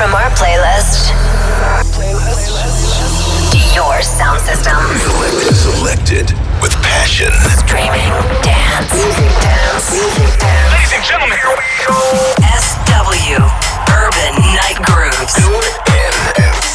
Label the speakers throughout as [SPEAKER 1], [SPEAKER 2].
[SPEAKER 1] from our playlist. Your sound system.
[SPEAKER 2] Selected, selected with passion.
[SPEAKER 1] Streaming, dance, dance, dance.
[SPEAKER 2] Ladies and gentlemen, here we go.
[SPEAKER 1] SW Urban Night Grooves.
[SPEAKER 2] Tune in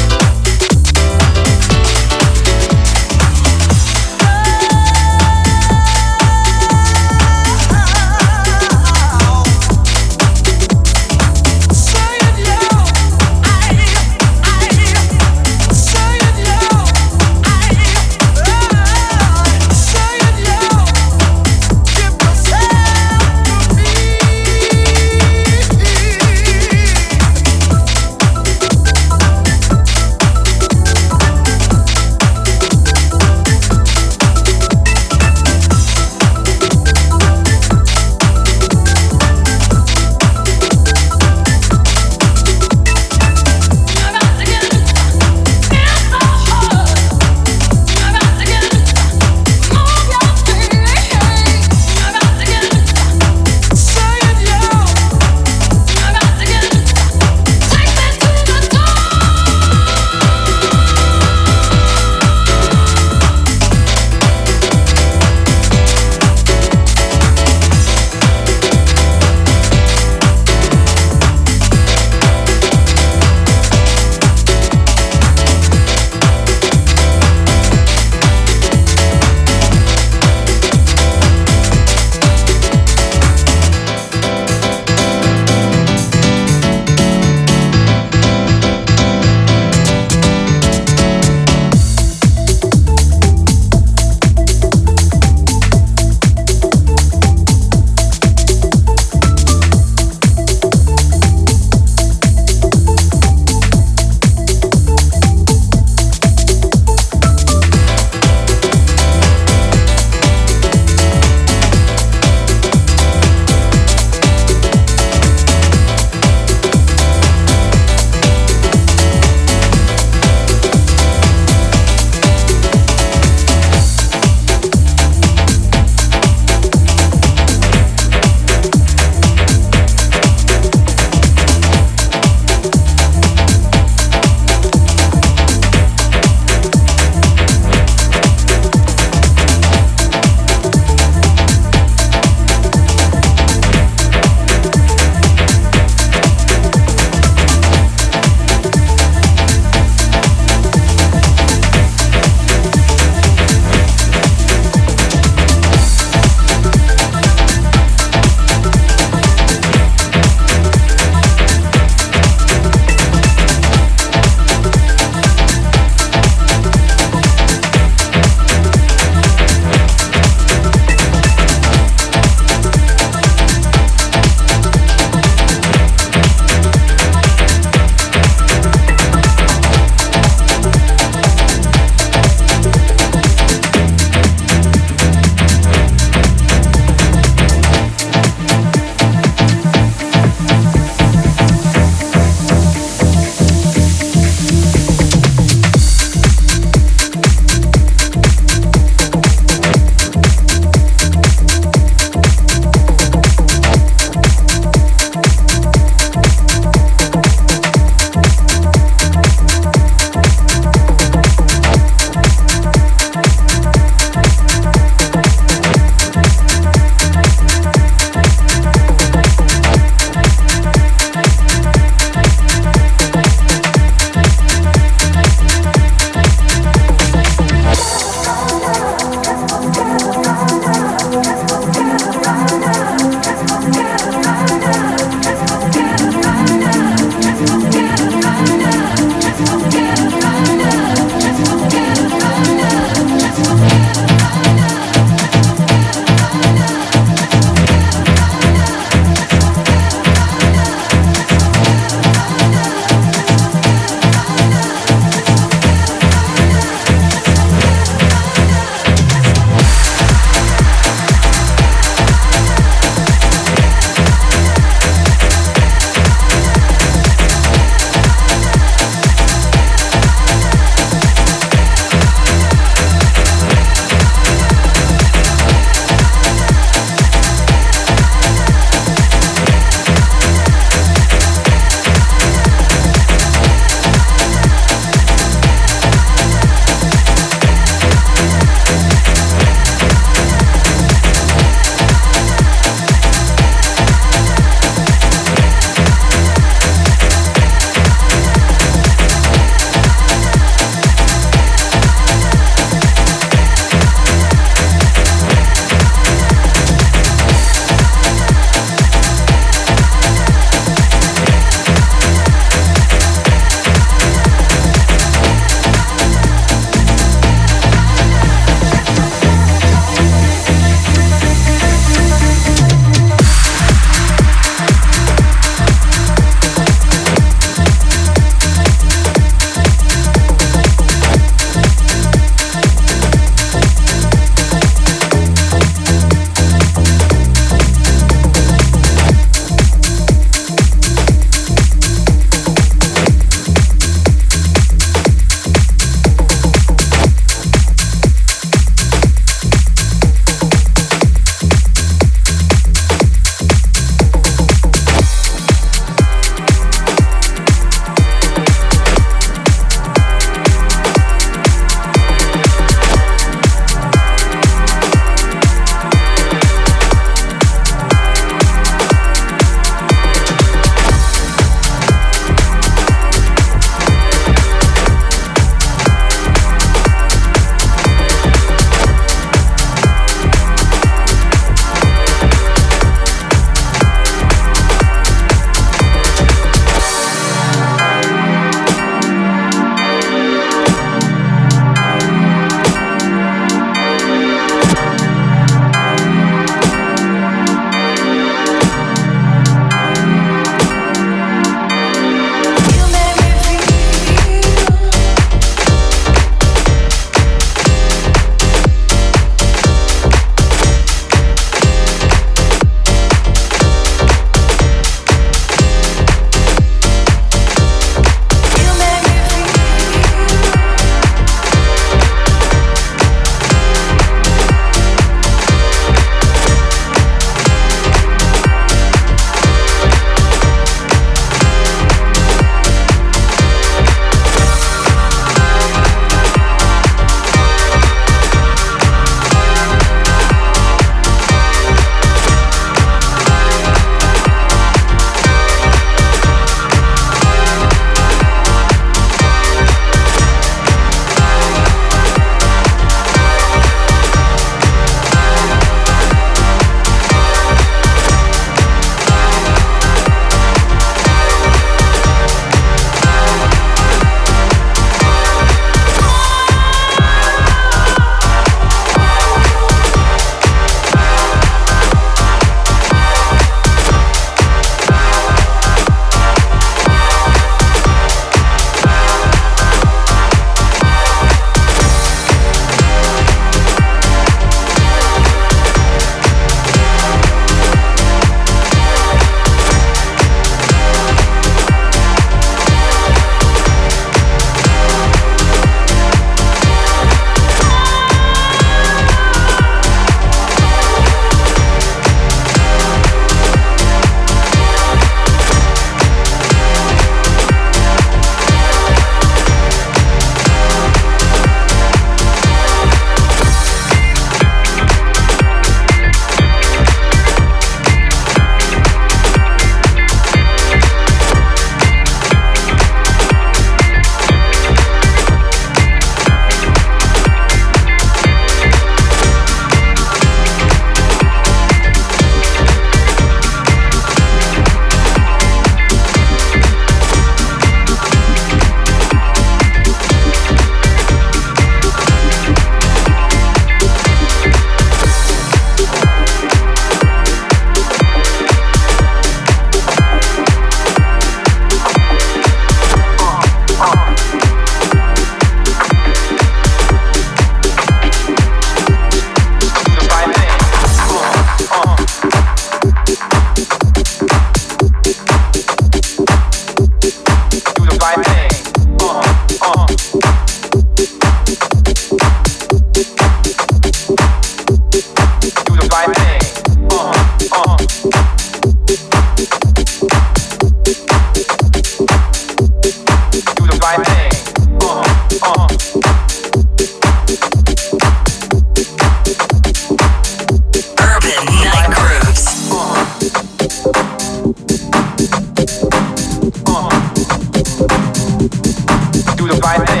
[SPEAKER 2] by.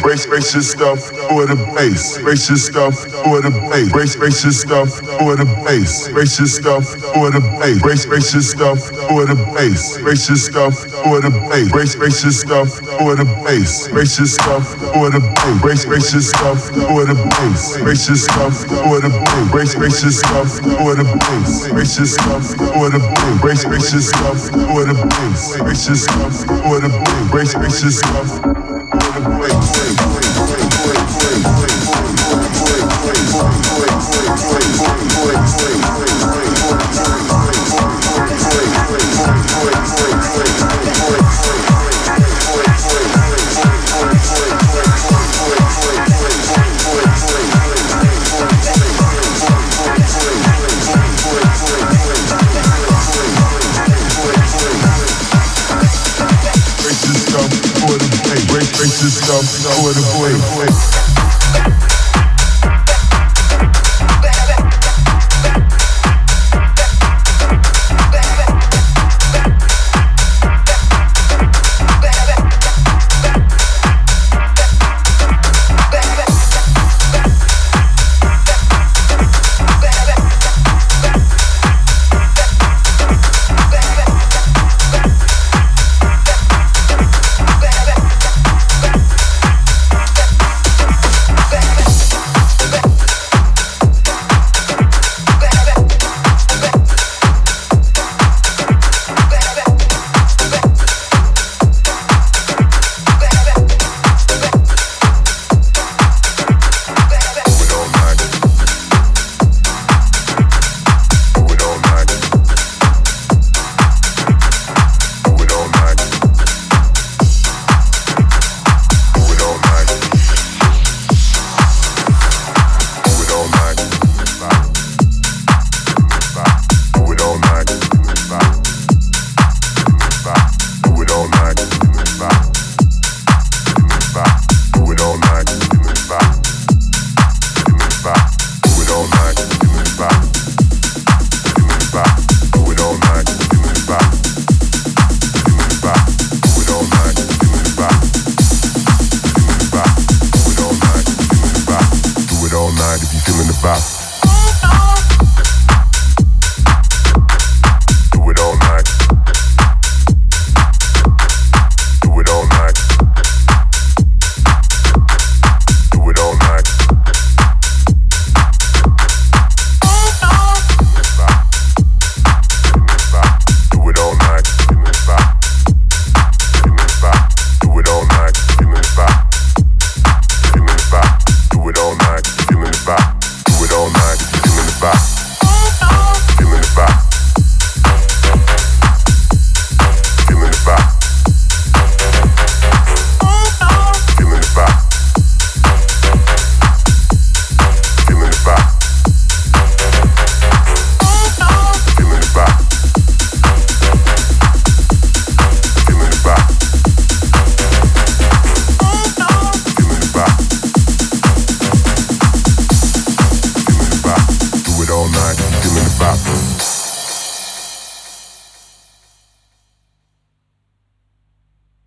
[SPEAKER 3] Brace, brace your stuff for the bass. Your stuff for the bass. Brace your stuff for the bass. Your stuff for the bass. Brace your stuff for the bass. Your stuff for the bass. Brace your stuff for the bass. Your stuff for the bass. Brace your stuff for the bass. Your stuff for the bass. Brace your stuff for the bass. Your stuff for the bass. Brace your stuff for the bass. Your stuff for the bass. Brace, brace your stuff for the Brace yourself for the break. Brace, brace yourself for the break.